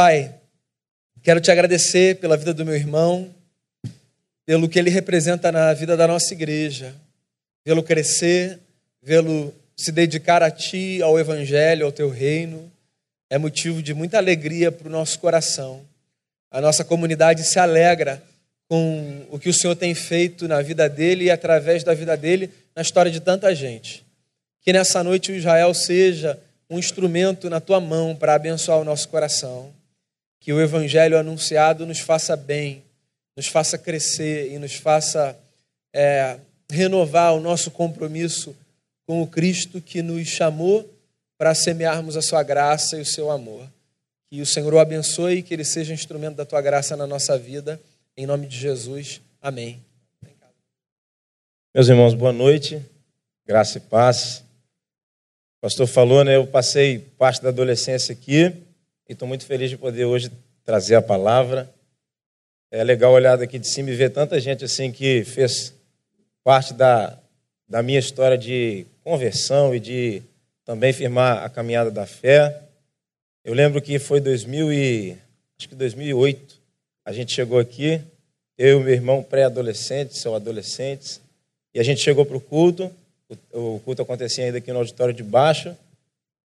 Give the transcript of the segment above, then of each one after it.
Pai, quero te agradecer pela vida do meu irmão, pelo que ele representa na vida da nossa igreja, pelo crescer, pelo se dedicar a Ti, ao Evangelho, ao Teu reino, é motivo de muita alegria para o nosso coração. A nossa comunidade se alegra com o que o Senhor tem feito na vida dele e através da vida dele na história de tanta gente. Que nessa noite o Israel seja um instrumento na tua mão para abençoar o nosso coração. Que o evangelho anunciado nos faça bem, nos faça crescer e nos faça é, renovar o nosso compromisso com o Cristo que nos chamou para semearmos a sua graça e o seu amor. Que o Senhor o abençoe e que ele seja instrumento da tua graça na nossa vida. Em nome de Jesus. Amém. Meus irmãos, boa noite. Graça e paz. O pastor falou, né? Eu passei parte da adolescência aqui e estou muito feliz de poder hoje trazer a palavra. É legal olhar daqui de cima e ver tanta gente assim que fez parte da, da minha história de conversão e de também firmar a caminhada da fé. Eu lembro que foi 2000 e, acho que 2008, a gente chegou aqui, eu e meu irmão pré-adolescentes, são adolescentes, e a gente chegou para o culto, o culto acontecia ainda aqui no auditório de baixo,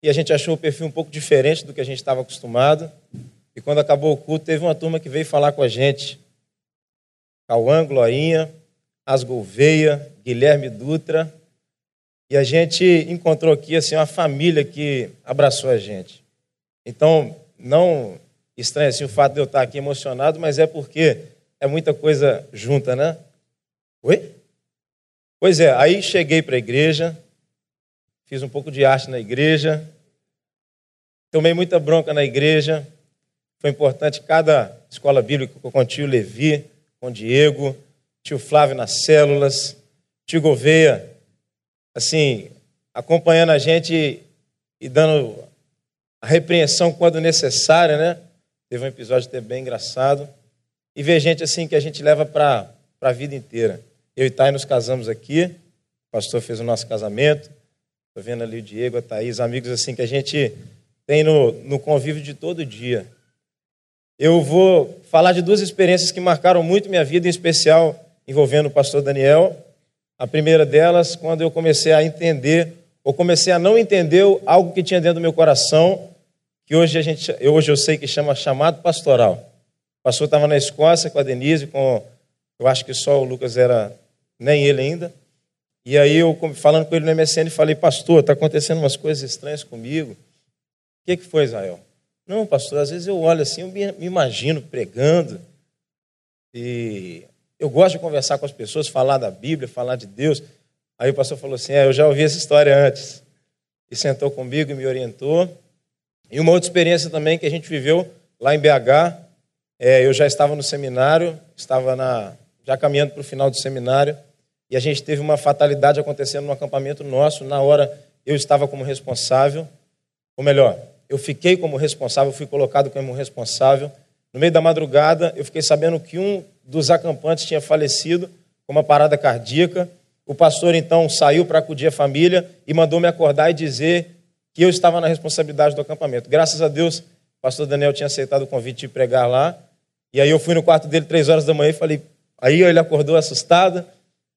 e a gente achou o perfil um pouco diferente do que a gente estava acostumado. E quando acabou o culto, teve uma turma que veio falar com a gente. Cauã, Gloinha, Asgolveia, Guilherme Dutra, e a gente encontrou aqui assim uma família que abraçou a gente. Então, não estranha assim o fato de eu estar aqui emocionado, mas é porque é muita coisa junta, né? Oi? Pois é, aí cheguei para a igreja, fiz um pouco de arte na igreja, tomei muita bronca na igreja. Foi importante cada escola bíblica com o tio Levi, com o Diego, tio Flávio nas células, tio Gouveia assim, acompanhando a gente e dando a repreensão quando necessária, né? Teve um episódio até bem engraçado. E ver gente assim que a gente leva para a vida inteira. Eu e Thay nos casamos aqui, o pastor fez o nosso casamento. Estou vendo ali o Diego, a Thaís, amigos assim que a gente tem no, no convívio de todo dia. Eu vou falar de duas experiências que marcaram muito minha vida, em especial envolvendo o pastor Daniel a primeira delas, quando eu comecei a entender, ou comecei a não entender algo que tinha dentro do meu coração, que hoje, a gente, hoje eu sei que chama chamado pastoral. O pastor estava na Escócia com a Denise, com, eu acho que só o Lucas era, nem ele ainda. E aí eu, falando com ele no MSN, falei, pastor, está acontecendo umas coisas estranhas comigo. O que, que foi, Israel? Não, pastor, às vezes eu olho assim, eu me, imagino pregando. E eu gosto de conversar com as pessoas, falar da Bíblia, falar de Deus. Aí o pastor falou assim: é, Eu já ouvi essa história antes. E sentou comigo e me orientou. E uma outra experiência também que a gente viveu lá em BH. É, eu já estava no seminário, estava na, já caminhando para o final do seminário. E a gente teve uma fatalidade acontecendo no acampamento nosso. Na hora eu estava como responsável. Ou melhor, eu fiquei como responsável, fui colocado como responsável. No meio da madrugada, eu fiquei sabendo que um dos acampantes tinha falecido com uma parada cardíaca. O pastor então saiu para acudir a família e mandou me acordar e dizer que eu estava na responsabilidade do acampamento. Graças a Deus, o pastor Daniel tinha aceitado o convite de pregar lá. E aí eu fui no quarto dele três horas da manhã e falei. Aí ele acordou assustado.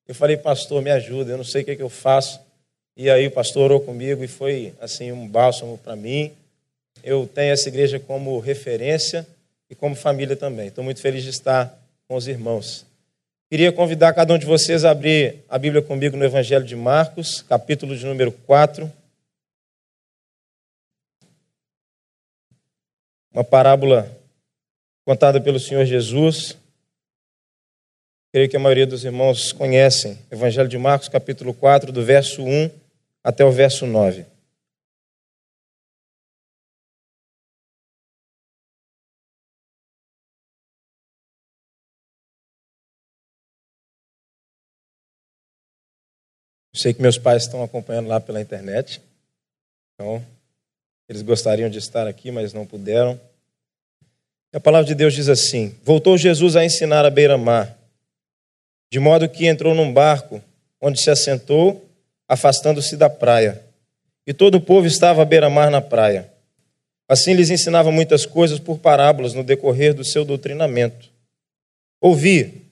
Eu falei, pastor, me ajuda, eu não sei o que, é que eu faço. E aí o pastor orou comigo e foi assim um bálsamo para mim. Eu tenho essa igreja como referência e como família também. Estou muito feliz de estar com os irmãos. Queria convidar cada um de vocês a abrir a Bíblia comigo no Evangelho de Marcos, capítulo de número 4. Uma parábola contada pelo Senhor Jesus. Creio que a maioria dos irmãos conhecem. Evangelho de Marcos, capítulo 4, do verso 1 até o verso 9. Sei que meus pais estão acompanhando lá pela internet. Então, eles gostariam de estar aqui, mas não puderam. A palavra de Deus diz assim: Voltou Jesus a ensinar à beira-mar, de modo que entrou num barco, onde se assentou, afastando-se da praia. E todo o povo estava à beira-mar na praia. Assim lhes ensinava muitas coisas por parábolas no decorrer do seu doutrinamento. Ouvi,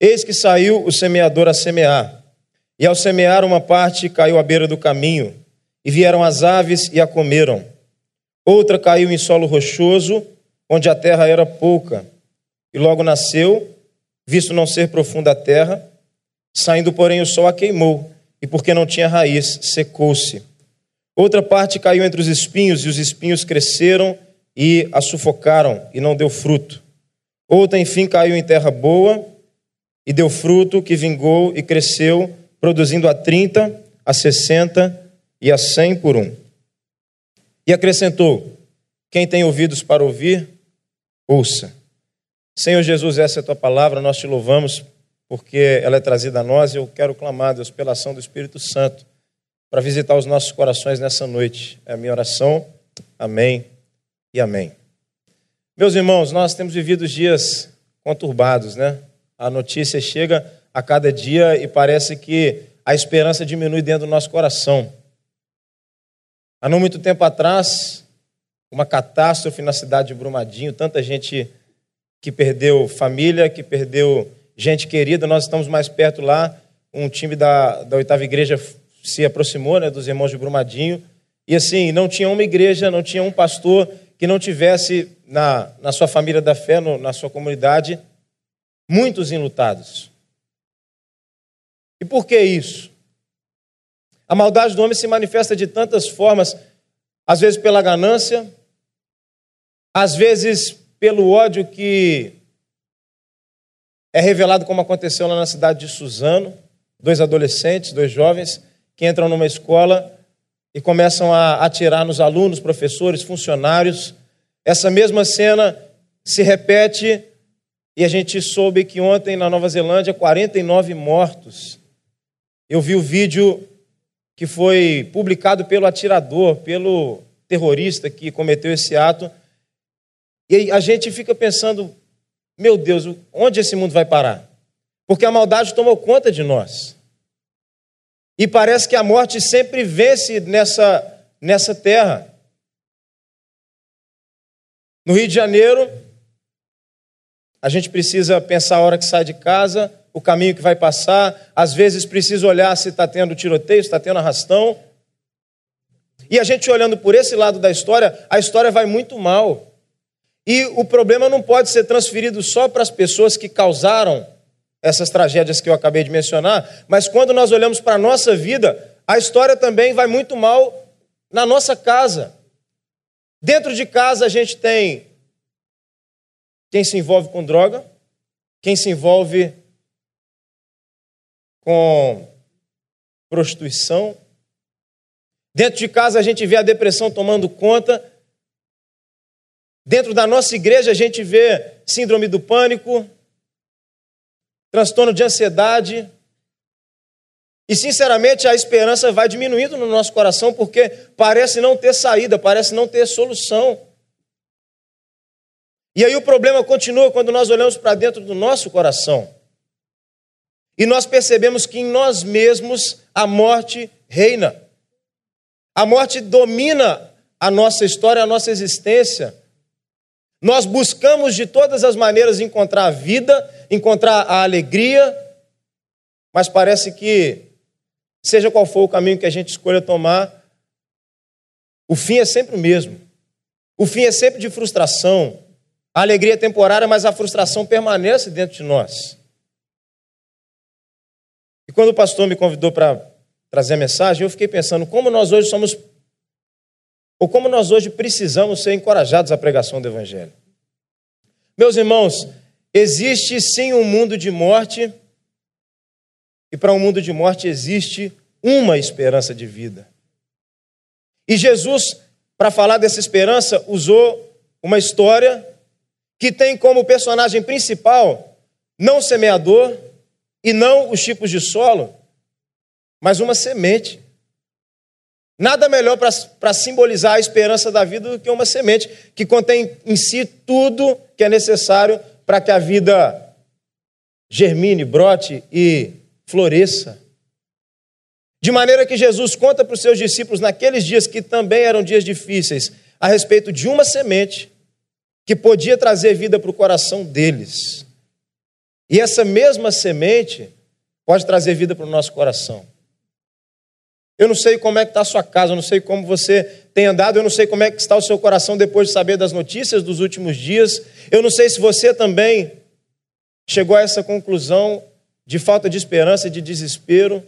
eis que saiu o semeador a semear, e ao semear uma parte caiu à beira do caminho, e vieram as aves e a comeram. Outra caiu em solo rochoso, onde a terra era pouca, e logo nasceu, visto não ser profunda a terra, saindo, porém, o sol a queimou, e porque não tinha raiz, secou-se. Outra parte caiu entre os espinhos, e os espinhos cresceram e a sufocaram, e não deu fruto. Outra, enfim, caiu em terra boa, e deu fruto, que vingou e cresceu, produzindo a trinta, a sessenta e a cem por um. E acrescentou: Quem tem ouvidos para ouvir, ouça. Senhor Jesus, essa é a tua palavra, nós te louvamos porque ela é trazida a nós e eu quero clamar, Deus, pela ação do Espírito Santo para visitar os nossos corações nessa noite. É a minha oração. Amém e amém. Meus irmãos, nós temos vivido dias conturbados, né? A notícia chega a cada dia e parece que a esperança diminui dentro do nosso coração. Há não muito tempo atrás, uma catástrofe na cidade de Brumadinho, tanta gente que perdeu família, que perdeu gente querida, nós estamos mais perto lá, um time da, da oitava igreja se aproximou né, dos irmãos de Brumadinho. E assim, não tinha uma igreja, não tinha um pastor que não tivesse na, na sua família da fé, no, na sua comunidade, muitos enlutados. E por que isso? A maldade do homem se manifesta de tantas formas, às vezes pela ganância, às vezes pelo ódio que é revelado como aconteceu lá na cidade de Suzano, dois adolescentes, dois jovens, que entram numa escola e começam a atirar nos alunos, professores, funcionários. Essa mesma cena se repete e a gente soube que ontem na Nova Zelândia 49 mortos. Eu vi o vídeo que foi publicado pelo atirador, pelo terrorista que cometeu esse ato. E a gente fica pensando, meu Deus, onde esse mundo vai parar? Porque a maldade tomou conta de nós. E parece que a morte sempre vence nessa, nessa terra. No Rio de Janeiro, a gente precisa pensar a hora que sai de casa, o caminho que vai passar, às vezes precisa olhar se está tendo tiroteio, se está tendo arrastão. E a gente olhando por esse lado da história, a história vai muito mal. E o problema não pode ser transferido só para as pessoas que causaram essas tragédias que eu acabei de mencionar, mas quando nós olhamos para a nossa vida, a história também vai muito mal na nossa casa. Dentro de casa a gente tem quem se envolve com droga, quem se envolve com prostituição. Dentro de casa a gente vê a depressão tomando conta. Dentro da nossa igreja a gente vê síndrome do pânico, transtorno de ansiedade. E, sinceramente, a esperança vai diminuindo no nosso coração porque parece não ter saída, parece não ter solução. E aí o problema continua quando nós olhamos para dentro do nosso coração. E nós percebemos que em nós mesmos a morte reina. A morte domina a nossa história, a nossa existência. Nós buscamos de todas as maneiras encontrar a vida, encontrar a alegria, mas parece que, seja qual for o caminho que a gente escolha tomar, o fim é sempre o mesmo. O fim é sempre de frustração. A alegria é temporária, mas a frustração permanece dentro de nós. E quando o pastor me convidou para trazer a mensagem, eu fiquei pensando como nós hoje somos ou como nós hoje precisamos ser encorajados à pregação do Evangelho. Meus irmãos, existe sim um mundo de morte, e para um mundo de morte existe uma esperança de vida. E Jesus, para falar dessa esperança, usou uma história que tem como personagem principal não o semeador e não os tipos de solo, mas uma semente. Nada melhor para simbolizar a esperança da vida do que uma semente que contém em si tudo que é necessário para que a vida germine, brote e floresça. De maneira que Jesus conta para os seus discípulos, naqueles dias que também eram dias difíceis, a respeito de uma semente que podia trazer vida para o coração deles. E essa mesma semente pode trazer vida para o nosso coração. Eu não sei como é que está a sua casa, eu não sei como você tem andado, eu não sei como é que está o seu coração depois de saber das notícias dos últimos dias. Eu não sei se você também chegou a essa conclusão de falta de esperança e de desespero.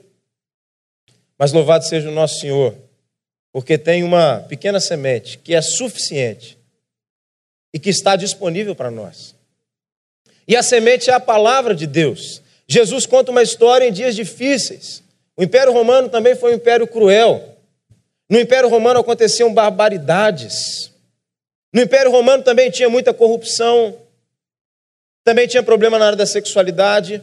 Mas louvado seja o nosso Senhor, porque tem uma pequena semente que é suficiente e que está disponível para nós. E a semente é a palavra de Deus. Jesus conta uma história em dias difíceis. O Império Romano também foi um império cruel. No Império Romano aconteciam barbaridades. No Império Romano também tinha muita corrupção. Também tinha problema na área da sexualidade.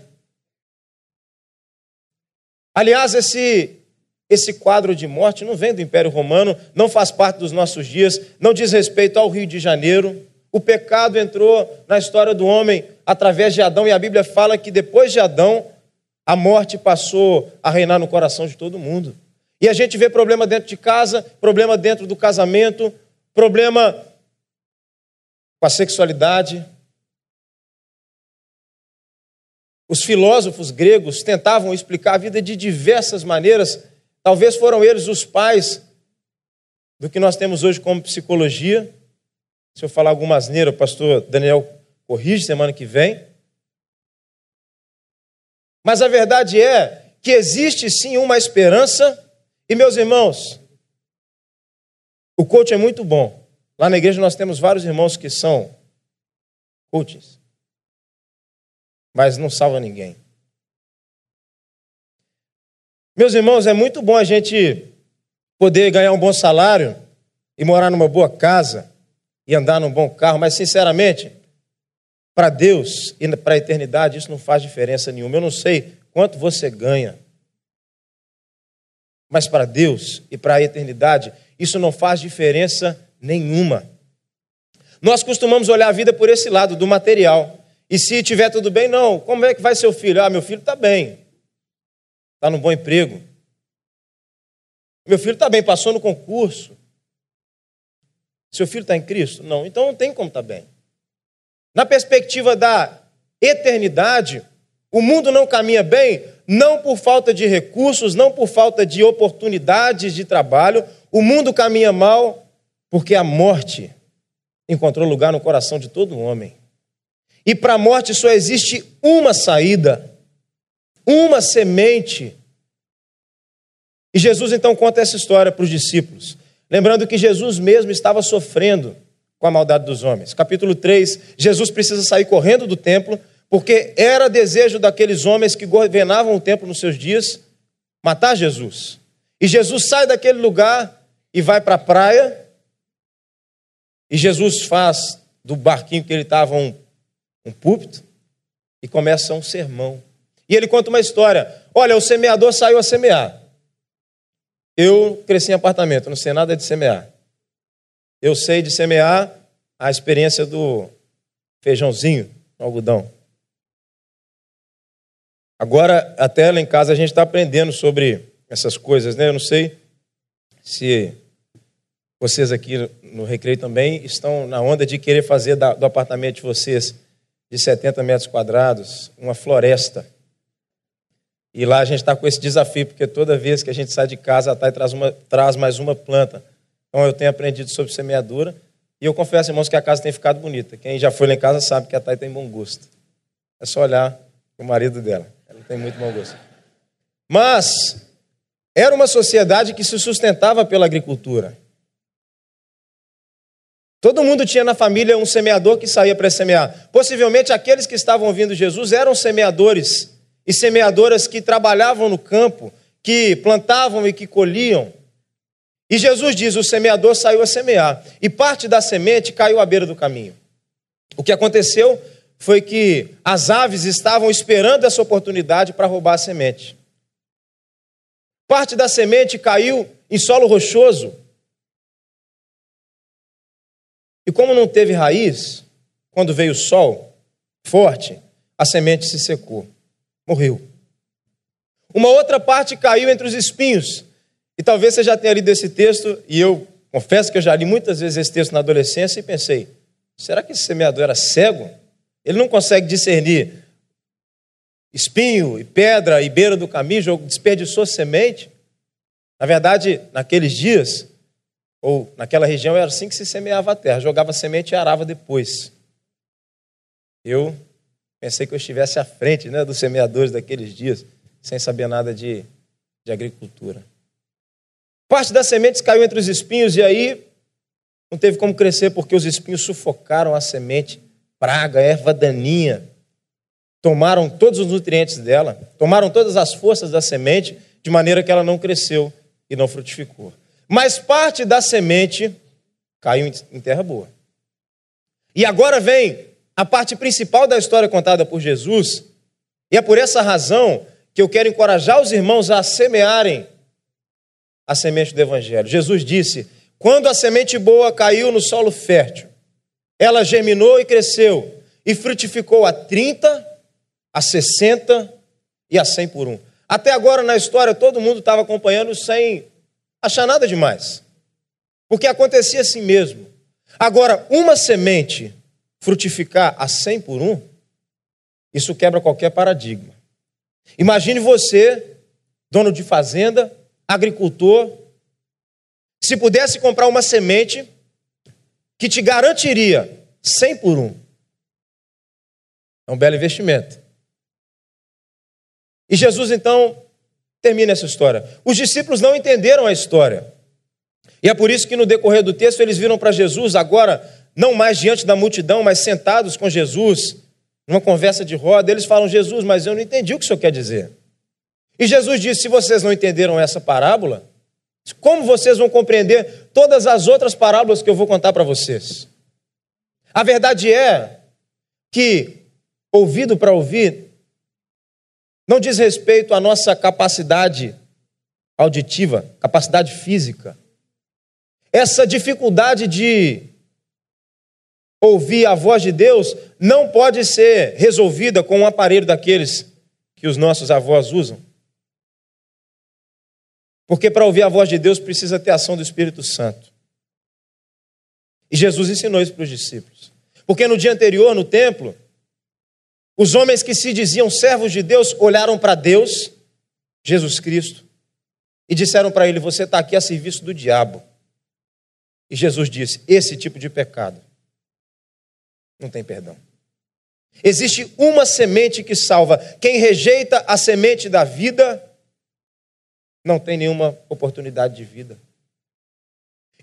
Aliás, esse esse quadro de morte não vem do Império Romano, não faz parte dos nossos dias, não diz respeito ao Rio de Janeiro. O pecado entrou na história do homem através de Adão, e a Bíblia fala que depois de Adão, a morte passou a reinar no coração de todo mundo. E a gente vê problema dentro de casa, problema dentro do casamento, problema com a sexualidade. Os filósofos gregos tentavam explicar a vida de diversas maneiras. Talvez foram eles os pais do que nós temos hoje como psicologia. Se eu falar alguma asneira, o pastor Daniel corrige semana que vem. Mas a verdade é que existe sim uma esperança, e meus irmãos, o coach é muito bom. Lá na igreja nós temos vários irmãos que são coaches, mas não salva ninguém. Meus irmãos, é muito bom a gente poder ganhar um bom salário e morar numa boa casa e andar num bom carro, mas sinceramente, para Deus e para a eternidade, isso não faz diferença nenhuma. Eu não sei quanto você ganha, mas para Deus e para a eternidade, isso não faz diferença nenhuma. Nós costumamos olhar a vida por esse lado, do material. E se tiver tudo bem, não. Como é que vai seu filho? Ah, meu filho está bem. Está num bom emprego. Meu filho está bem, passou no concurso. Seu filho está em Cristo? Não, então não tem como estar tá bem. Na perspectiva da eternidade, o mundo não caminha bem, não por falta de recursos, não por falta de oportunidades de trabalho, o mundo caminha mal porque a morte encontrou lugar no coração de todo homem. E para a morte só existe uma saída, uma semente. E Jesus então conta essa história para os discípulos, lembrando que Jesus mesmo estava sofrendo com a maldade dos homens. Capítulo 3, Jesus precisa sair correndo do templo, porque era desejo daqueles homens que governavam o templo nos seus dias matar Jesus. E Jesus sai daquele lugar e vai para a praia, e Jesus faz do barquinho que ele estava um, um púlpito e começa um sermão. E ele conta uma história: olha, o semeador saiu a semear. Eu cresci em apartamento, não sei nada de semear. Eu sei de semear a experiência do feijãozinho, algodão. Agora, até lá em casa, a gente está aprendendo sobre essas coisas, né? Eu não sei se vocês aqui no Recreio também estão na onda de querer fazer do apartamento de vocês de 70 metros quadrados uma floresta. E lá a gente está com esse desafio, porque toda vez que a gente sai de casa, a Thay traz, uma, traz mais uma planta. Então eu tenho aprendido sobre semeadura. E eu confesso, irmãos, que a casa tem ficado bonita. Quem já foi lá em casa sabe que a Thay tem bom gosto. É só olhar o marido dela. Ela tem muito bom gosto. Mas era uma sociedade que se sustentava pela agricultura. Todo mundo tinha na família um semeador que saía para semear. Possivelmente aqueles que estavam ouvindo Jesus eram semeadores e semeadoras que trabalhavam no campo, que plantavam e que colhiam. E Jesus diz: o semeador saiu a semear, e parte da semente caiu à beira do caminho. O que aconteceu foi que as aves estavam esperando essa oportunidade para roubar a semente. Parte da semente caiu em solo rochoso. E como não teve raiz, quando veio o sol forte, a semente se secou, morreu. Uma outra parte caiu entre os espinhos, e talvez você já tenha lido esse texto, e eu confesso que eu já li muitas vezes esse texto na adolescência e pensei: será que esse semeador era cego? Ele não consegue discernir espinho e pedra e beira do caminho, desperdiçou semente? Na verdade, naqueles dias, ou naquela região, era assim que se semeava a terra: jogava semente e arava depois. Eu pensei que eu estivesse à frente né, dos semeadores daqueles dias, sem saber nada de, de agricultura. Parte das sementes caiu entre os espinhos e aí não teve como crescer porque os espinhos sufocaram a semente, praga, erva daninha, tomaram todos os nutrientes dela, tomaram todas as forças da semente, de maneira que ela não cresceu e não frutificou. Mas parte da semente caiu em terra boa. E agora vem a parte principal da história contada por Jesus, e é por essa razão que eu quero encorajar os irmãos a semearem a semente do Evangelho. Jesus disse: quando a semente boa caiu no solo fértil, ela germinou e cresceu, e frutificou a 30, a 60 e a 100 por um. Até agora na história todo mundo estava acompanhando sem achar nada demais. Porque acontecia assim mesmo. Agora, uma semente frutificar a 100 por um, isso quebra qualquer paradigma. Imagine você, dono de fazenda, agricultor, se pudesse comprar uma semente que te garantiria 100 por um. É um belo investimento. E Jesus então termina essa história. Os discípulos não entenderam a história. E é por isso que no decorrer do texto eles viram para Jesus, agora, não mais diante da multidão, mas sentados com Jesus, numa conversa de roda, eles falam: Jesus, mas eu não entendi o que o senhor quer dizer. E Jesus disse: se vocês não entenderam essa parábola, como vocês vão compreender todas as outras parábolas que eu vou contar para vocês? A verdade é que, ouvido para ouvir, não diz respeito à nossa capacidade auditiva, capacidade física. Essa dificuldade de ouvir a voz de Deus não pode ser resolvida com um aparelho daqueles que os nossos avós usam. Porque para ouvir a voz de Deus precisa ter ação do Espírito Santo. E Jesus ensinou isso para os discípulos. Porque no dia anterior, no templo, os homens que se diziam servos de Deus olharam para Deus, Jesus Cristo, e disseram para ele: Você está aqui a serviço do diabo. E Jesus disse: Esse tipo de pecado não tem perdão. Existe uma semente que salva. Quem rejeita a semente da vida não tem nenhuma oportunidade de vida.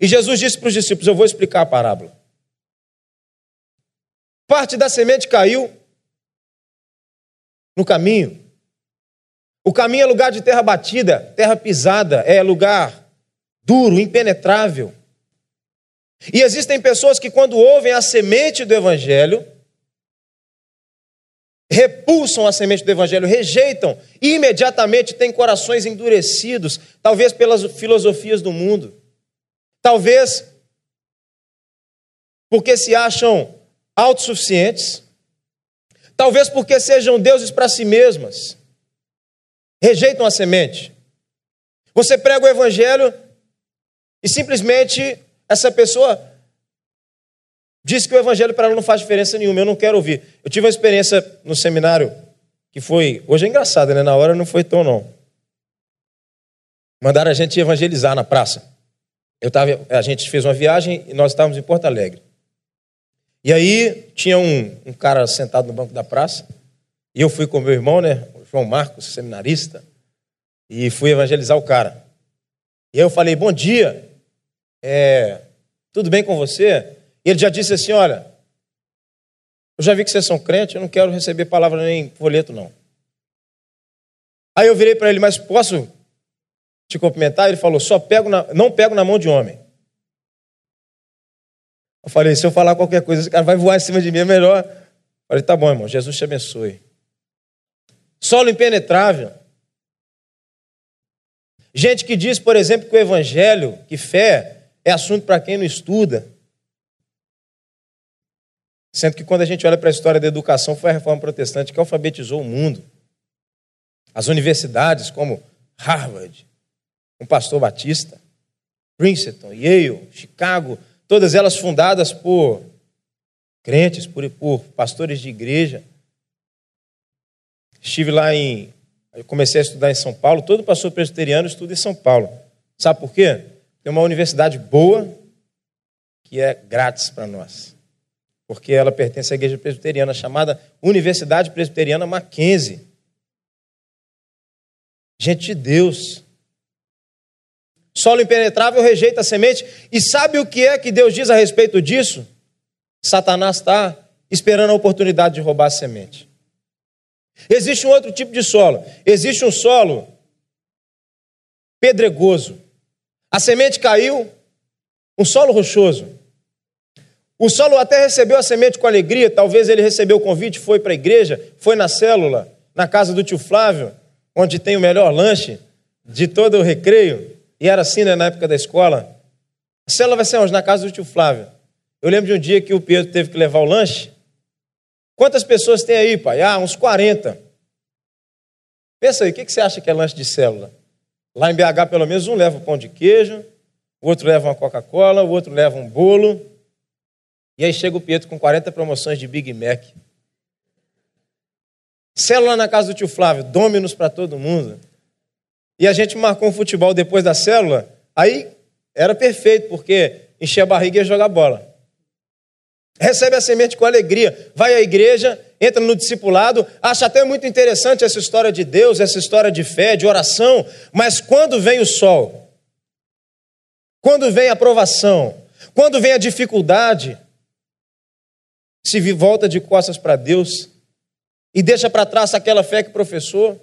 E Jesus disse para os discípulos: Eu vou explicar a parábola. Parte da semente caiu no caminho. O caminho é lugar de terra batida, terra pisada, é lugar duro, impenetrável. E existem pessoas que, quando ouvem a semente do Evangelho, repulsam a semente do Evangelho, rejeitam, e imediatamente têm corações endurecidos, talvez pelas filosofias do mundo, talvez porque se acham autossuficientes, Talvez porque sejam deuses para si mesmas. Rejeitam a semente. Você prega o evangelho e simplesmente essa pessoa diz que o evangelho para ela não faz diferença nenhuma, eu não quero ouvir. Eu tive uma experiência no seminário que foi, hoje é engraçado, né? Na hora não foi tão não. Mandaram a gente evangelizar na praça. Eu tava, a gente fez uma viagem e nós estávamos em Porto Alegre. E aí tinha um, um cara sentado no banco da praça, e eu fui com meu irmão, né, o João Marcos, seminarista, e fui evangelizar o cara. E aí eu falei, bom dia, é, tudo bem com você? Ele já disse assim, olha, eu já vi que vocês são crentes, eu não quero receber palavra nem folheto, não. Aí eu virei para ele, mas posso te cumprimentar? Ele falou, só pego na, não pego na mão de homem. Eu falei, se eu falar qualquer coisa, esse cara vai voar em cima de mim, é melhor. Eu falei, tá bom, irmão, Jesus te abençoe. Solo impenetrável. Gente que diz, por exemplo, que o evangelho, que fé, é assunto para quem não estuda. Sendo que quando a gente olha para a história da educação, foi a reforma protestante que alfabetizou o mundo. As universidades, como Harvard, o pastor Batista. Princeton, Yale, Chicago, todas elas fundadas por crentes, por, por pastores de igreja. Estive lá em. Eu comecei a estudar em São Paulo, todo pastor presbiteriano estuda em São Paulo. Sabe por quê? Tem uma universidade boa que é grátis para nós. Porque ela pertence à igreja presbiteriana chamada Universidade Presbiteriana Mackenzie. Gente de Deus. Solo impenetrável rejeita a semente. E sabe o que é que Deus diz a respeito disso? Satanás está esperando a oportunidade de roubar a semente. Existe um outro tipo de solo. Existe um solo pedregoso. A semente caiu, um solo rochoso. O solo até recebeu a semente com alegria, talvez ele recebeu o convite, foi para a igreja, foi na célula, na casa do tio Flávio, onde tem o melhor lanche de todo o recreio. E era assim né, na época da escola. A célula vai ser onde? Na casa do tio Flávio. Eu lembro de um dia que o Pedro teve que levar o lanche. Quantas pessoas tem aí, pai? Ah, uns 40. Pensa aí, o que você acha que é lanche de célula? Lá em BH, pelo menos, um leva um pão de queijo, o outro leva uma Coca-Cola, o outro leva um bolo. E aí chega o Pedro com 40 promoções de Big Mac. Célula na casa do tio Flávio, Dominos para todo mundo. E a gente marcou um futebol depois da célula. Aí era perfeito, porque encher a barriga e jogar bola. Recebe a semente com alegria, vai à igreja, entra no discipulado, acha até muito interessante essa história de Deus, essa história de fé, de oração, mas quando vem o sol, quando vem a provação, quando vem a dificuldade, se volta de costas para Deus e deixa para trás aquela fé que professou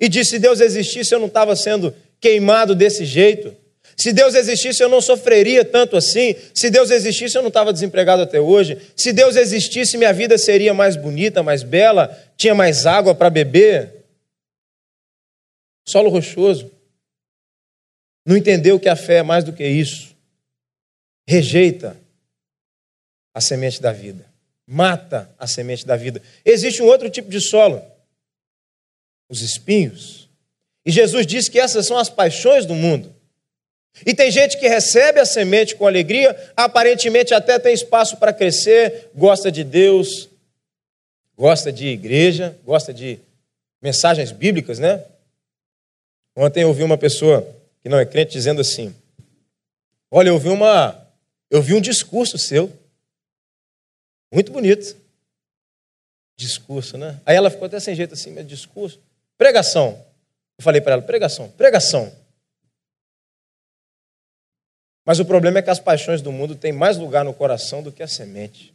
e diz: se Deus existisse, eu não estava sendo queimado desse jeito. Se Deus existisse, eu não sofreria tanto assim. Se Deus existisse, eu não estava desempregado até hoje. Se Deus existisse, minha vida seria mais bonita, mais bela, tinha mais água para beber. Solo rochoso. Não entendeu que a fé é mais do que isso. Rejeita a semente da vida. Mata a semente da vida. Existe um outro tipo de solo: os espinhos. E Jesus disse que essas são as paixões do mundo. E tem gente que recebe a semente com alegria, aparentemente até tem espaço para crescer, gosta de Deus, gosta de igreja, gosta de mensagens bíblicas, né? Ontem eu ouvi uma pessoa que não é crente dizendo assim: Olha, eu ouvi uma eu vi um discurso seu. Muito bonito. Discurso, né? Aí ela ficou até sem jeito assim, mas discurso. Pregação. Eu falei para ela: pregação, pregação. Mas o problema é que as paixões do mundo têm mais lugar no coração do que a semente.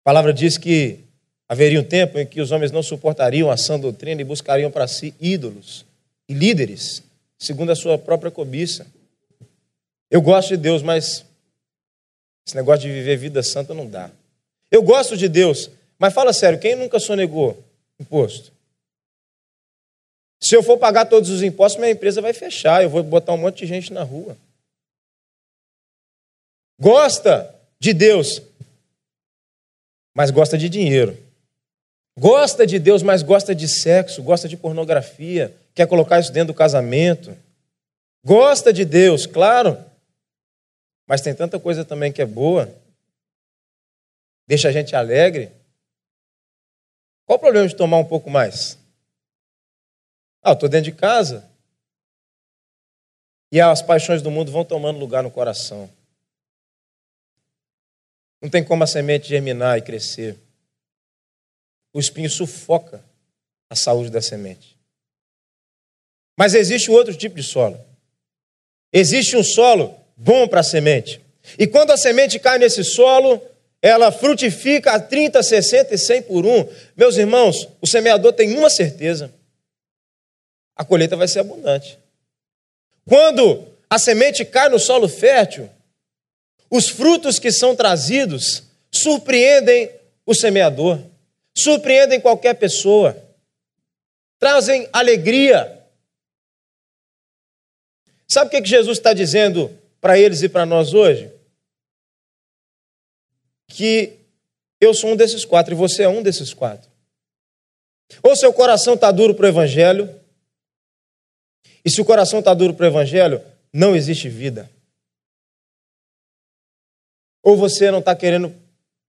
A palavra diz que haveria um tempo em que os homens não suportariam a sã doutrina e buscariam para si ídolos e líderes, segundo a sua própria cobiça. Eu gosto de Deus, mas esse negócio de viver vida santa não dá. Eu gosto de Deus, mas fala sério, quem nunca sonegou imposto? Se eu for pagar todos os impostos, minha empresa vai fechar, eu vou botar um monte de gente na rua. Gosta de Deus, mas gosta de dinheiro. Gosta de Deus, mas gosta de sexo, gosta de pornografia, quer colocar isso dentro do casamento. Gosta de Deus, claro, mas tem tanta coisa também que é boa, deixa a gente alegre. Qual o problema de tomar um pouco mais? Ah, estou dentro de casa. E as paixões do mundo vão tomando lugar no coração. Não tem como a semente germinar e crescer. O espinho sufoca a saúde da semente. Mas existe um outro tipo de solo. Existe um solo bom para a semente. E quando a semente cai nesse solo, ela frutifica a 30, 60 e 100 por um. Meus irmãos, o semeador tem uma certeza: a colheita vai ser abundante. Quando a semente cai no solo fértil, os frutos que são trazidos surpreendem o semeador, surpreendem qualquer pessoa, trazem alegria. Sabe o que Jesus está dizendo para eles e para nós hoje? Que eu sou um desses quatro e você é um desses quatro. Ou seu coração está duro para o Evangelho, E se o coração está duro para o Evangelho, não existe vida. Ou você não está querendo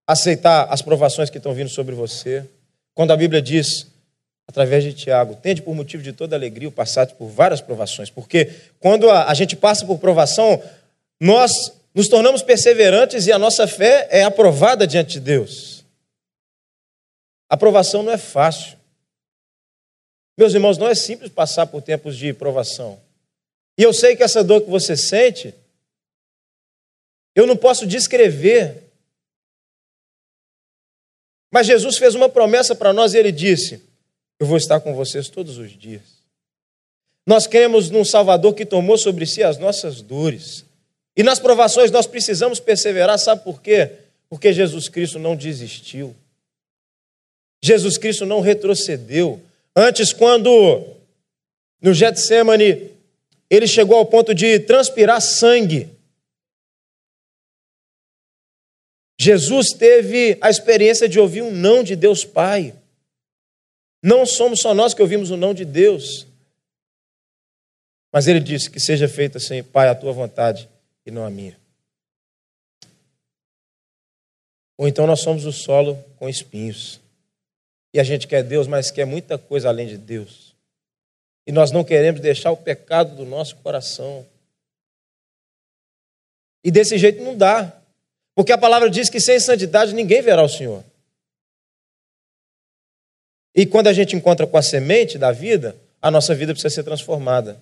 aceitar as provações que estão vindo sobre você. Quando a Bíblia diz, através de Tiago, tende por motivo de toda alegria o passar por várias provações. Porque quando a, a gente passa por provação, nós nos tornamos perseverantes e a nossa fé é aprovada diante de Deus. A provação não é fácil. Meus irmãos, não é simples passar por tempos de provação. E eu sei que essa dor que você sente, eu não posso descrever. Mas Jesus fez uma promessa para nós e ele disse: Eu vou estar com vocês todos os dias. Nós cremos num Salvador que tomou sobre si as nossas dores. E nas provações nós precisamos perseverar, sabe por quê? Porque Jesus Cristo não desistiu. Jesus Cristo não retrocedeu. Antes, quando no Getsemane ele chegou ao ponto de transpirar sangue, Jesus teve a experiência de ouvir um não de Deus Pai. Não somos só nós que ouvimos o não de Deus. Mas ele disse que seja feita assim, Pai, a tua vontade e não a minha. Ou então nós somos o solo com espinhos. E a gente quer Deus, mas quer muita coisa além de Deus. E nós não queremos deixar o pecado do nosso coração. E desse jeito não dá. Porque a palavra diz que sem santidade ninguém verá o Senhor. E quando a gente encontra com a semente da vida, a nossa vida precisa ser transformada.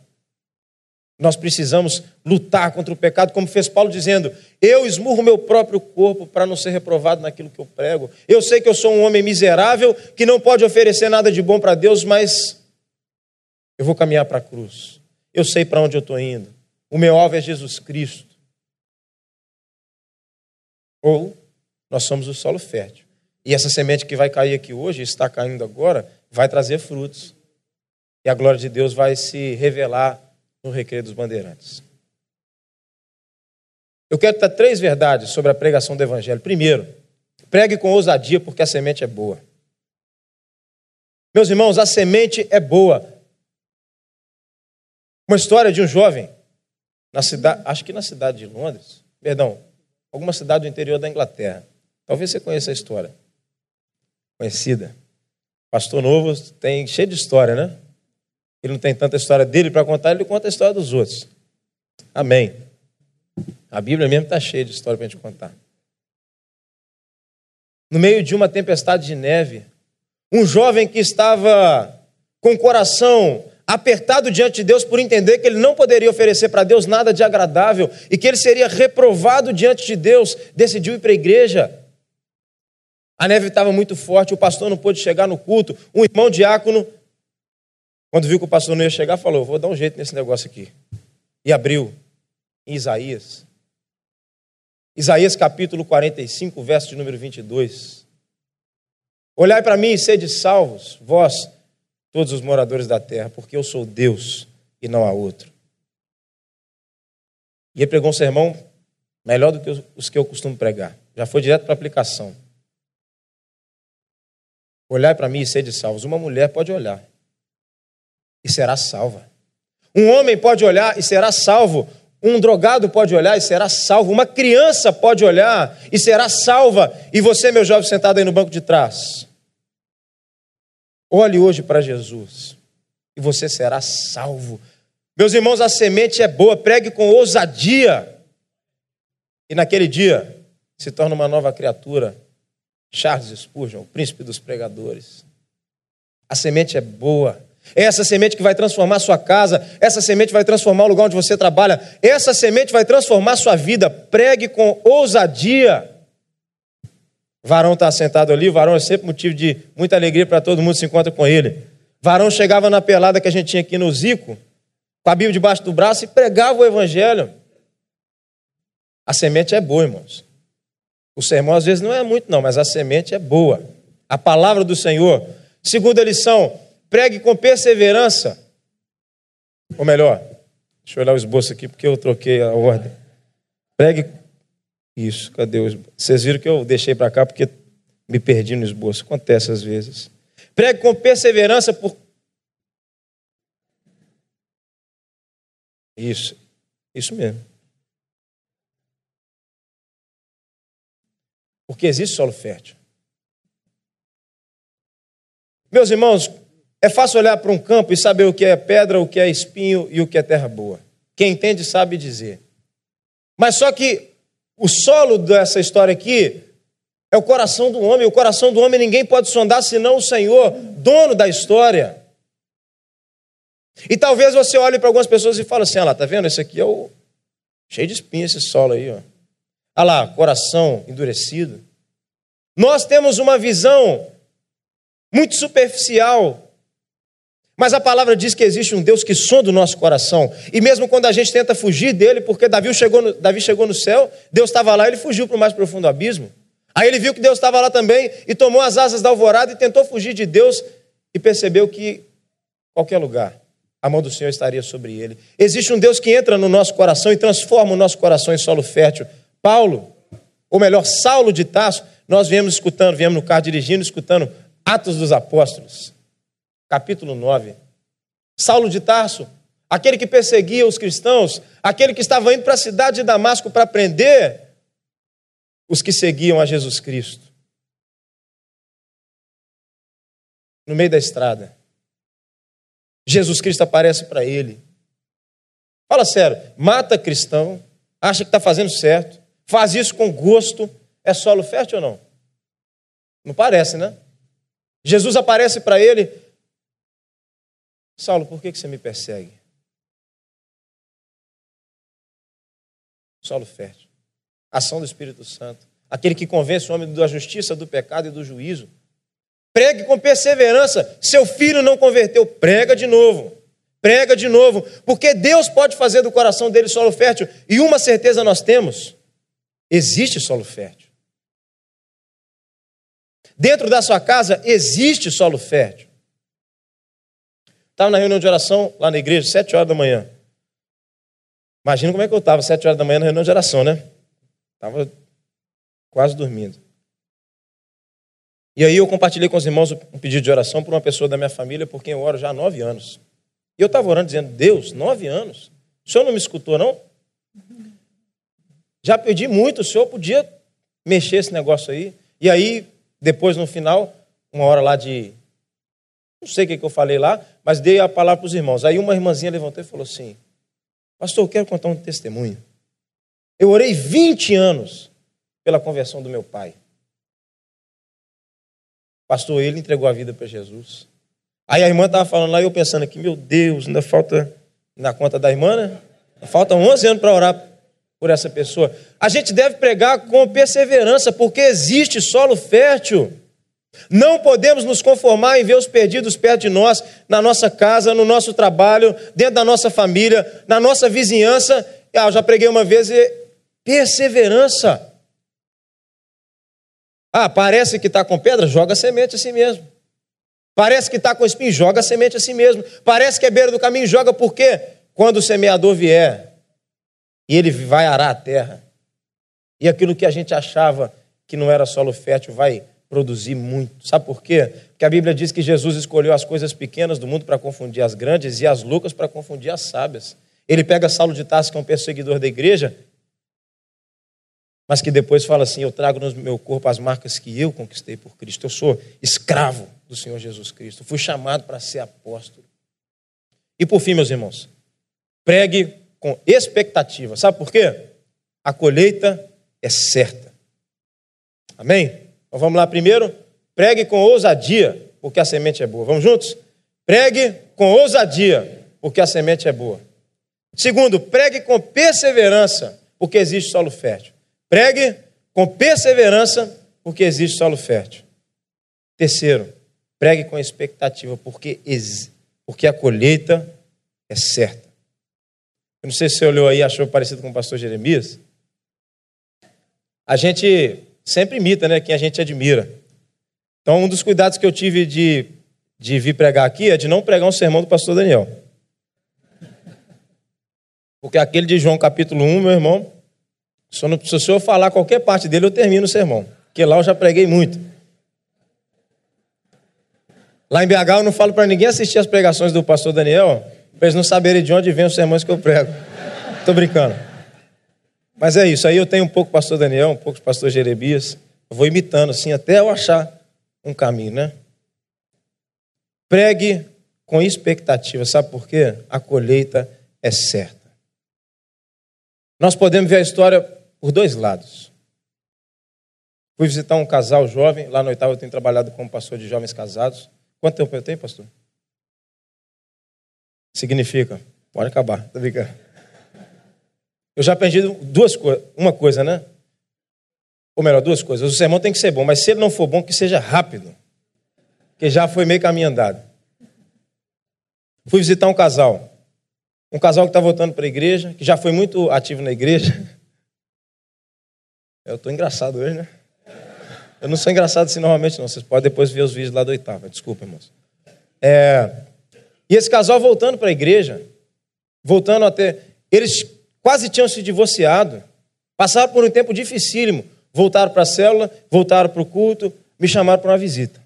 Nós precisamos lutar contra o pecado, como fez Paulo dizendo: Eu esmurro meu próprio corpo para não ser reprovado naquilo que eu prego. Eu sei que eu sou um homem miserável que não pode oferecer nada de bom para Deus, mas eu vou caminhar para a cruz. Eu sei para onde eu estou indo. O meu alvo é Jesus Cristo. Ou nós somos o solo fértil. E essa semente que vai cair aqui hoje, está caindo agora, vai trazer frutos. E a glória de Deus vai se revelar no Recreio dos Bandeirantes. Eu quero dar três verdades sobre a pregação do Evangelho. Primeiro, pregue com ousadia, porque a semente é boa. Meus irmãos, a semente é boa. Uma história de um jovem, na cidade, acho que na cidade de Londres, perdão, alguma cidade do interior da Inglaterra. Talvez você conheça a história. Conhecida. Pastor Novo tem cheio de história, né? Ele não tem tanta história dele para contar, ele conta a história dos outros. Amém. A Bíblia mesmo está cheia de história para a gente contar. No meio de uma tempestade de neve, um jovem que estava com o coração apertado diante de Deus por entender que ele não poderia oferecer para Deus nada de agradável e que ele seria reprovado diante de Deus, decidiu ir para a igreja. A neve estava muito forte, o pastor não pôde chegar no culto. Um irmão diácono quando viu que o pastor não ia chegar, falou: Vou dar um jeito nesse negócio aqui. E abriu em Isaías. Isaías capítulo 45, verso de número 22. Olhai para mim e sede salvos, vós, todos os moradores da terra, porque eu sou Deus e não há outro. E ele pregou um sermão melhor do que os que eu costumo pregar. Já foi direto para a aplicação. Olhai para mim e sede salvos. Uma mulher pode olhar e será salva. Um homem pode olhar e será salvo. Um drogado pode olhar e será salvo. Uma criança pode olhar e será salva. E você, meu jovem, sentado aí no banco de trás, olhe hoje para Jesus e você será salvo. Meus irmãos, a semente é boa, pregue com ousadia. E naquele dia se torna uma nova criatura. Charles Spurgeon, o príncipe dos pregadores. A semente é boa. É essa semente que vai transformar sua casa, essa semente vai transformar o lugar onde você trabalha, essa semente vai transformar sua vida. Pregue com ousadia. Varão está sentado ali, varão é sempre motivo de muita alegria para todo mundo se encontra com ele. Varão chegava na pelada que a gente tinha aqui no Zico, com a Bíblia debaixo do braço e pregava o Evangelho. A semente é boa, irmãos. O sermão às vezes não é muito, não, mas a semente é boa. A palavra do Senhor. Segunda lição, Pregue com perseverança. Ou melhor, deixa eu olhar o esboço aqui porque eu troquei a ordem. Pregue. Isso, cadê o esboço? Vocês viram que eu deixei para cá porque me perdi no esboço. Acontece às vezes. Pregue com perseverança por Isso, isso mesmo. Porque existe solo fértil. Meus irmãos, é fácil olhar para um campo e saber o que é pedra, o que é espinho e o que é terra boa. Quem entende sabe dizer. Mas só que o solo dessa história aqui é o coração do homem. O coração do homem ninguém pode sondar senão o Senhor, dono da história. E talvez você olhe para algumas pessoas e fale assim: olha lá, tá vendo? Esse aqui é o. cheio de espinho esse solo aí, ó. Olha lá, coração endurecido. Nós temos uma visão muito superficial mas a palavra diz que existe um Deus que sonda o nosso coração. E mesmo quando a gente tenta fugir dele, porque Davi chegou no, Davi chegou no céu, Deus estava lá, ele fugiu para o mais profundo abismo. Aí ele viu que Deus estava lá também e tomou as asas da alvorada e tentou fugir de Deus e percebeu que qualquer lugar a mão do Senhor estaria sobre ele. Existe um Deus que entra no nosso coração e transforma o nosso coração em solo fértil. Paulo, ou melhor, Saulo de Tarso, nós viemos escutando, viemos no carro dirigindo, escutando Atos dos Apóstolos capítulo 9. Saulo de Tarso, aquele que perseguia os cristãos, aquele que estava indo para a cidade de Damasco para prender os que seguiam a Jesus Cristo. No meio da estrada, Jesus Cristo aparece para ele. Fala sério, mata cristão, acha que está fazendo certo, faz isso com gosto, é solo fértil ou não? Não parece, né? Jesus aparece para ele Saulo, por que você me persegue? Solo fértil. Ação do Espírito Santo. Aquele que convence o homem da justiça, do pecado e do juízo. Pregue com perseverança. Seu filho não converteu, prega de novo. Prega de novo. Porque Deus pode fazer do coração dele solo fértil. E uma certeza nós temos: existe solo fértil. Dentro da sua casa existe solo fértil. Estava na reunião de oração lá na igreja, sete horas da manhã. Imagina como é que eu estava, sete horas da manhã na reunião de oração, né? Estava quase dormindo. E aí eu compartilhei com os irmãos um pedido de oração por uma pessoa da minha família, por quem eu oro já há nove anos. E eu estava orando dizendo, Deus, nove anos? O senhor não me escutou, não? Já pedi muito, o senhor podia mexer esse negócio aí. E aí, depois, no final, uma hora lá de não sei o que, eu falei lá, mas dei a palavra para os irmãos. Aí uma irmãzinha levantou e falou assim: Pastor, eu quero contar um testemunho. Eu orei 20 anos pela conversão do meu pai. Pastor, ele entregou a vida para Jesus. Aí a irmã estava falando lá e eu pensando aqui, meu Deus, ainda falta na conta da irmã, né? Faltam 11 anos para orar por essa pessoa. A gente deve pregar com perseverança, porque existe solo fértil. Não podemos nos conformar em ver os perdidos perto de nós, na nossa casa, no nosso trabalho, dentro da nossa família, na nossa vizinhança. Ah, eu já preguei uma vez e perseverança. Ah, parece que está com pedra, joga semente assim mesmo. Parece que está com espinho, joga semente assim mesmo. Parece que é beira do caminho, joga por quê? Quando o semeador vier e ele vai arar a terra, e aquilo que a gente achava que não era solo fértil vai produzir muito. Sabe por quê? Porque a Bíblia diz que Jesus escolheu as coisas pequenas do mundo para confundir as grandes e as loucas para confundir as sábias. Ele pega Saulo de Tarso, que é um perseguidor da igreja, mas que depois fala assim: Eu trago no meu corpo as marcas que eu conquistei por Cristo. Eu sou escravo do Senhor Jesus Cristo. Fui chamado para ser apóstolo. E por fim, meus irmãos, pregue com expectativa. Sabe por quê? A colheita é certa. Amém? Então vamos lá primeiro. Pregue com ousadia, porque a semente é boa. Vamos juntos? Pregue com ousadia, porque a semente é boa. Segundo, pregue com perseverança, porque existe solo fértil. Pregue com perseverança, porque existe solo fértil. Terceiro, pregue com expectativa, porque, porque a colheita é certa. Eu não sei se você olhou aí e achou parecido com o pastor Jeremias. A gente sempre imita né, quem a gente admira. Então, um dos cuidados que eu tive de, de vir pregar aqui é de não pregar um sermão do pastor Daniel. Porque aquele de João capítulo 1, meu irmão, se o senhor falar qualquer parte dele, eu termino o sermão. Porque lá eu já preguei muito. Lá em BH eu não falo para ninguém assistir as pregações do pastor Daniel, Para eles não saberem de onde vem os sermões que eu prego. Tô brincando. Mas é isso. Aí eu tenho um pouco o pastor Daniel, um pouco o pastor Jerebias. Eu vou imitando assim até eu achar um caminho, né? Pregue com expectativa. Sabe por quê? A colheita é certa. Nós podemos ver a história por dois lados. Fui visitar um casal jovem, lá no oitavo eu tenho trabalhado como pastor de jovens casados. Quanto tempo eu tenho, pastor? Significa, pode acabar, tá brincando. Eu já aprendi duas coisas, uma coisa, né? Ou melhor, duas coisas. O sermão tem que ser bom, mas se ele não for bom, que seja rápido. Porque já foi meio caminho andado. Fui visitar um casal. Um casal que está voltando para a igreja, que já foi muito ativo na igreja. Eu estou engraçado hoje, né? Eu não sou engraçado assim normalmente, não. Vocês podem depois ver os vídeos lá do oitava. Desculpa, irmãos. É... E esse casal voltando para a igreja, voltando até. Eles quase tinham se divorciado, passaram por um tempo dificílimo, voltaram para a célula, voltaram para o culto, me chamaram para uma visita.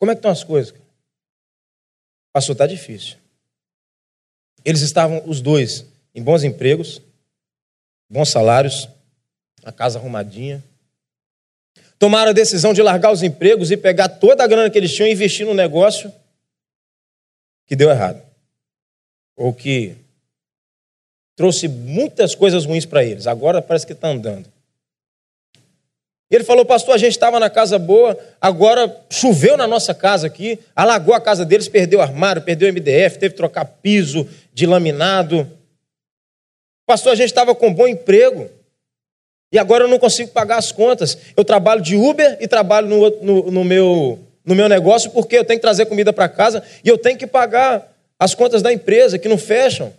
Como é que estão as coisas? Pastor, está difícil. Eles estavam, os dois, em bons empregos, bons salários, a casa arrumadinha. Tomaram a decisão de largar os empregos e pegar toda a grana que eles tinham e investir no negócio que deu errado. Ou que trouxe muitas coisas ruins para eles. Agora parece que está andando. Ele falou, pastor, a gente estava na casa boa, agora choveu na nossa casa aqui, alagou a casa deles, perdeu o armário, perdeu o MDF, teve que trocar piso de laminado. Pastor, a gente estava com bom emprego. E agora eu não consigo pagar as contas. Eu trabalho de Uber e trabalho no, no, no meu, no meu negócio porque eu tenho que trazer comida para casa e eu tenho que pagar as contas da empresa que não fecham.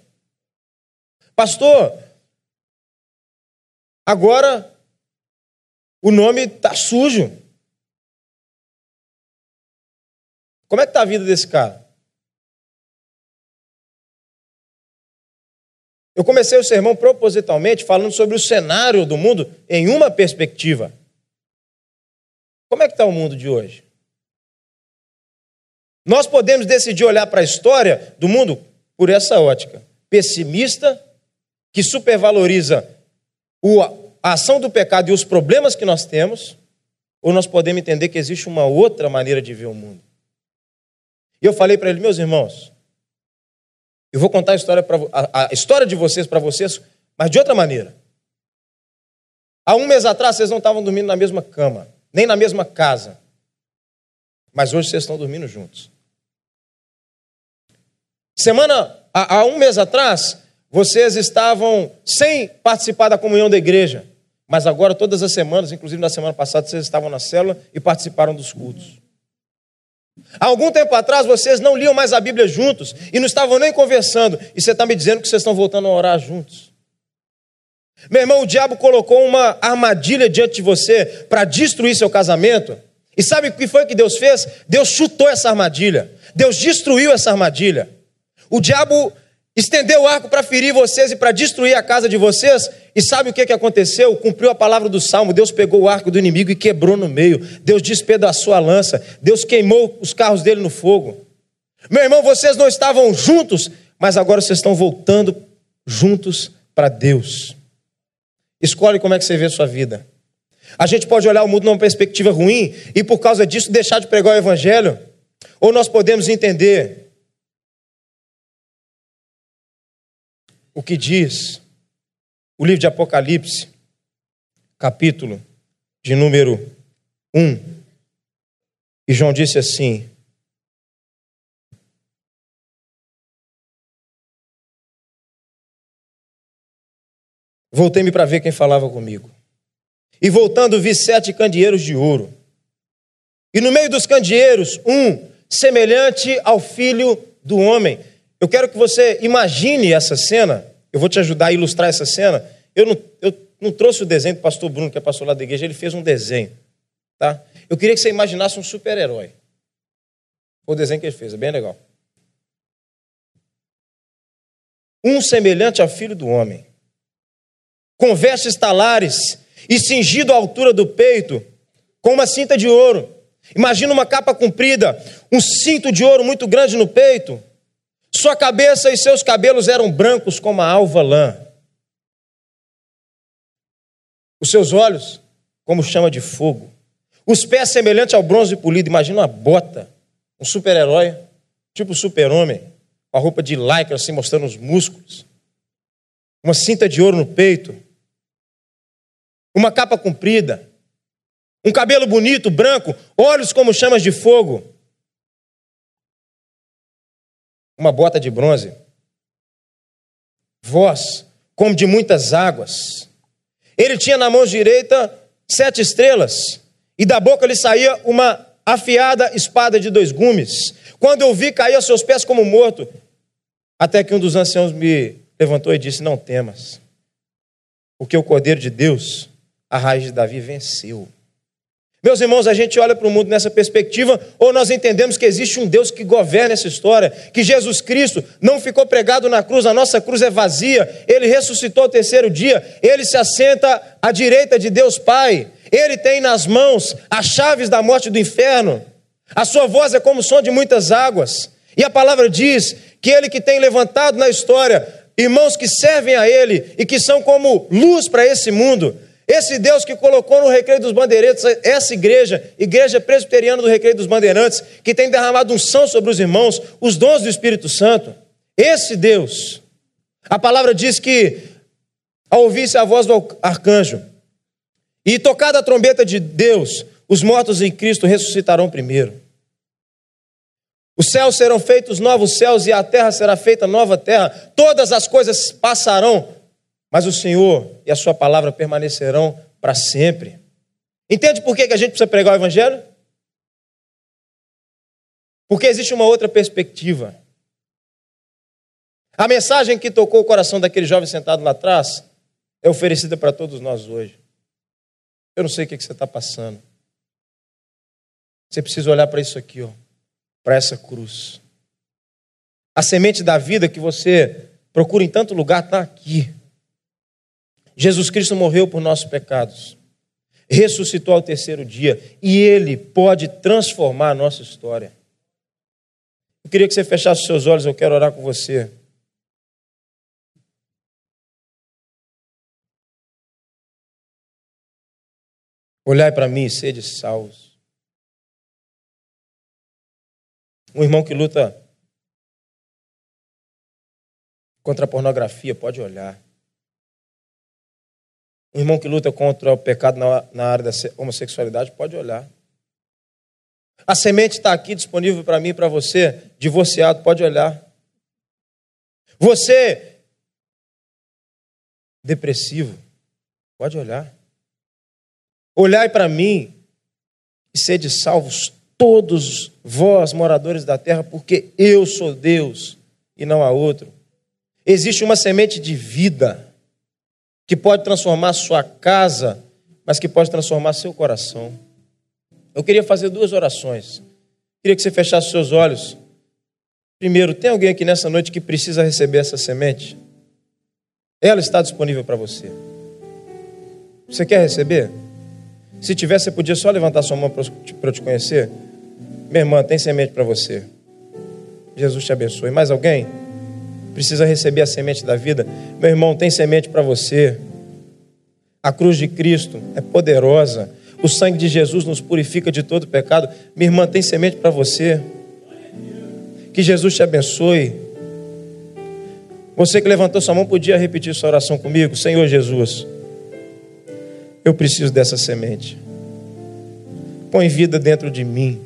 Pastor, agora o nome está sujo. Como é que está a vida desse cara? Eu comecei o sermão propositalmente falando sobre o cenário do mundo em uma perspectiva. Como é que está o mundo de hoje? Nós podemos decidir olhar para a história do mundo por essa ótica pessimista, que supervaloriza a ação do pecado e os problemas que nós temos, ou nós podemos entender que existe uma outra maneira de ver o mundo. E eu falei para ele, meus irmãos, eu vou contar a história, pra, a, a história de vocês para vocês, mas de outra maneira. Há um mês atrás vocês não estavam dormindo na mesma cama, nem na mesma casa. Mas hoje vocês estão dormindo juntos. Semana, há, há um mês atrás, vocês estavam sem participar da comunhão da igreja. Mas agora, todas as semanas, inclusive na semana passada, vocês estavam na célula e participaram dos cultos. Há algum tempo atrás, vocês não liam mais a Bíblia juntos e não estavam nem conversando. E você está me dizendo que vocês estão voltando a orar juntos. Meu irmão, o diabo colocou uma armadilha diante de você para destruir seu casamento. E sabe o que foi que Deus fez? Deus chutou essa armadilha. Deus destruiu essa armadilha. O diabo estendeu o arco para ferir vocês e para destruir a casa de vocês. E sabe o que, que aconteceu? Cumpriu a palavra do salmo. Deus pegou o arco do inimigo e quebrou no meio. Deus despedaçou a lança. Deus queimou os carros dele no fogo. Meu irmão, vocês não estavam juntos, mas agora vocês estão voltando juntos para Deus. Escolhe como é que você vê a sua vida. A gente pode olhar o mundo numa perspectiva ruim e por causa disso deixar de pregar o evangelho. Ou nós podemos entender o que diz o livro de Apocalipse, capítulo de número 1. E João disse assim: Voltei-me para ver quem falava comigo. E voltando, vi sete candeeiros de ouro. E no meio dos candeeiros, um semelhante ao filho do homem eu quero que você imagine essa cena. Eu vou te ajudar a ilustrar essa cena. Eu não, eu não trouxe o desenho do pastor Bruno, que é pastor lá da igreja, ele fez um desenho. Tá? Eu queria que você imaginasse um super-herói. O desenho que ele fez, é bem legal. Um semelhante ao filho do homem, com vestes talares e cingido à altura do peito, com uma cinta de ouro, Imagina uma capa comprida, um cinto de ouro muito grande no peito. Sua cabeça e seus cabelos eram brancos como a alva lã. Os seus olhos como chama de fogo. Os pés semelhantes ao bronze polido. Imagina uma bota, um super-herói, tipo super-homem, com a roupa de lycra assim mostrando os músculos. Uma cinta de ouro no peito. Uma capa comprida. Um cabelo bonito, branco, olhos como chamas de fogo. Uma bota de bronze. Voz como de muitas águas. Ele tinha na mão direita sete estrelas, e da boca lhe saía uma afiada espada de dois gumes. Quando eu vi, caí aos seus pés como morto. Até que um dos anciãos me levantou e disse: Não temas, porque o Cordeiro de Deus, a raiz de Davi, venceu. Meus irmãos, a gente olha para o mundo nessa perspectiva, ou nós entendemos que existe um Deus que governa essa história, que Jesus Cristo não ficou pregado na cruz, a nossa cruz é vazia, ele ressuscitou ao terceiro dia, ele se assenta à direita de Deus Pai, ele tem nas mãos as chaves da morte do inferno, a sua voz é como o som de muitas águas, e a palavra diz que ele que tem levantado na história irmãos que servem a ele e que são como luz para esse mundo, esse Deus que colocou no Recreio dos Bandeirantes, essa igreja, igreja presbiteriana do Recreio dos Bandeirantes, que tem derramado unção sobre os irmãos, os dons do Espírito Santo. Esse Deus, a palavra diz que, ao ouvir-se a voz do arcanjo, e tocada a trombeta de Deus, os mortos em Cristo ressuscitarão primeiro. Os céus serão feitos novos céus e a terra será feita nova terra. Todas as coisas passarão, mas o Senhor e a Sua palavra permanecerão para sempre. Entende por que a gente precisa pregar o Evangelho? Porque existe uma outra perspectiva. A mensagem que tocou o coração daquele jovem sentado lá atrás é oferecida para todos nós hoje. Eu não sei o que você está passando. Você precisa olhar para isso aqui, ó, para essa cruz. A semente da vida que você procura em tanto lugar está aqui. Jesus Cristo morreu por nossos pecados, ressuscitou ao terceiro dia e Ele pode transformar a nossa história. Eu queria que você fechasse os seus olhos, eu quero orar com você. Olhai para mim e sede salvos. Um irmão que luta contra a pornografia pode olhar. Um irmão que luta contra o pecado na, na área da homossexualidade pode olhar. A semente está aqui disponível para mim e para você, divorciado, pode olhar. Você, depressivo, pode olhar. Olhai para mim e sede salvos, todos vós, moradores da terra, porque eu sou Deus e não há outro. Existe uma semente de vida que pode transformar sua casa, mas que pode transformar seu coração. Eu queria fazer duas orações. Queria que você fechasse seus olhos. Primeiro, tem alguém aqui nessa noite que precisa receber essa semente? Ela está disponível para você. Você quer receber? Se tiver, você podia só levantar sua mão para eu te conhecer. Minha irmã, tem semente para você. Jesus te abençoe. Mais alguém? Precisa receber a semente da vida. Meu irmão, tem semente para você. A cruz de Cristo é poderosa. O sangue de Jesus nos purifica de todo pecado. Minha irmã, tem semente para você. Que Jesus te abençoe. Você que levantou sua mão, podia repetir sua oração comigo? Senhor Jesus, eu preciso dessa semente. Põe vida dentro de mim.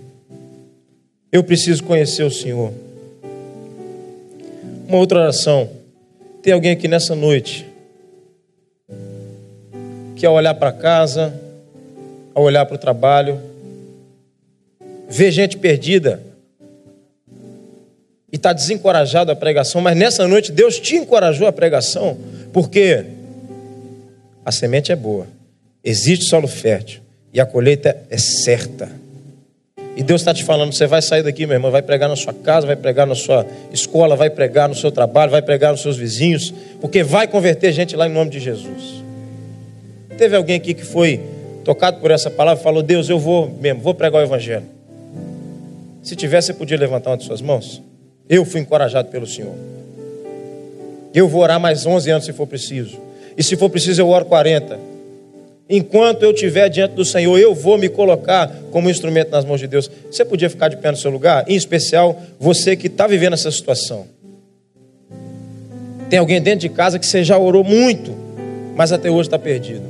Eu preciso conhecer o Senhor. Uma outra oração. Tem alguém aqui nessa noite que ao olhar para casa, ao olhar para o trabalho, vê gente perdida e está desencorajado a pregação, mas nessa noite Deus te encorajou a pregação, porque a semente é boa, existe solo fértil e a colheita é certa. E Deus está te falando: você vai sair daqui, meu irmão, vai pregar na sua casa, vai pregar na sua escola, vai pregar no seu trabalho, vai pregar nos seus vizinhos, porque vai converter gente lá em nome de Jesus. Teve alguém aqui que foi tocado por essa palavra e falou: Deus, eu vou mesmo, vou pregar o Evangelho. Se tivesse, você podia levantar uma de suas mãos? Eu fui encorajado pelo Senhor. Eu vou orar mais 11 anos se for preciso. E se for preciso, eu oro 40. Enquanto eu estiver diante do Senhor, eu vou me colocar como instrumento nas mãos de Deus. Você podia ficar de pé no seu lugar? Em especial, você que está vivendo essa situação. Tem alguém dentro de casa que você já orou muito, mas até hoje está perdido.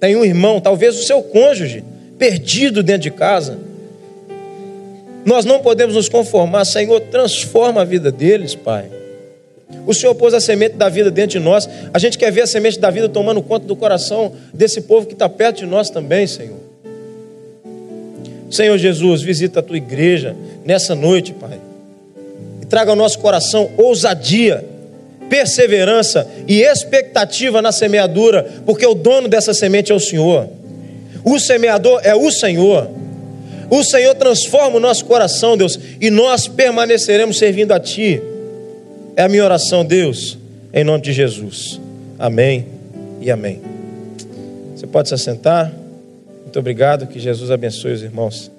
Tem um irmão, talvez o seu cônjuge, perdido dentro de casa. Nós não podemos nos conformar, Senhor, transforma a vida deles, Pai. O Senhor pôs a semente da vida dentro de nós. A gente quer ver a semente da vida tomando conta do coração desse povo que está perto de nós também, Senhor. Senhor Jesus, visita a tua igreja nessa noite, Pai. E traga ao nosso coração ousadia, perseverança e expectativa na semeadura, porque o dono dessa semente é o Senhor. O semeador é o Senhor. O Senhor transforma o nosso coração, Deus, e nós permaneceremos servindo a Ti. É a minha oração, Deus, em nome de Jesus. Amém e amém. Você pode se assentar. Muito obrigado. Que Jesus abençoe os irmãos.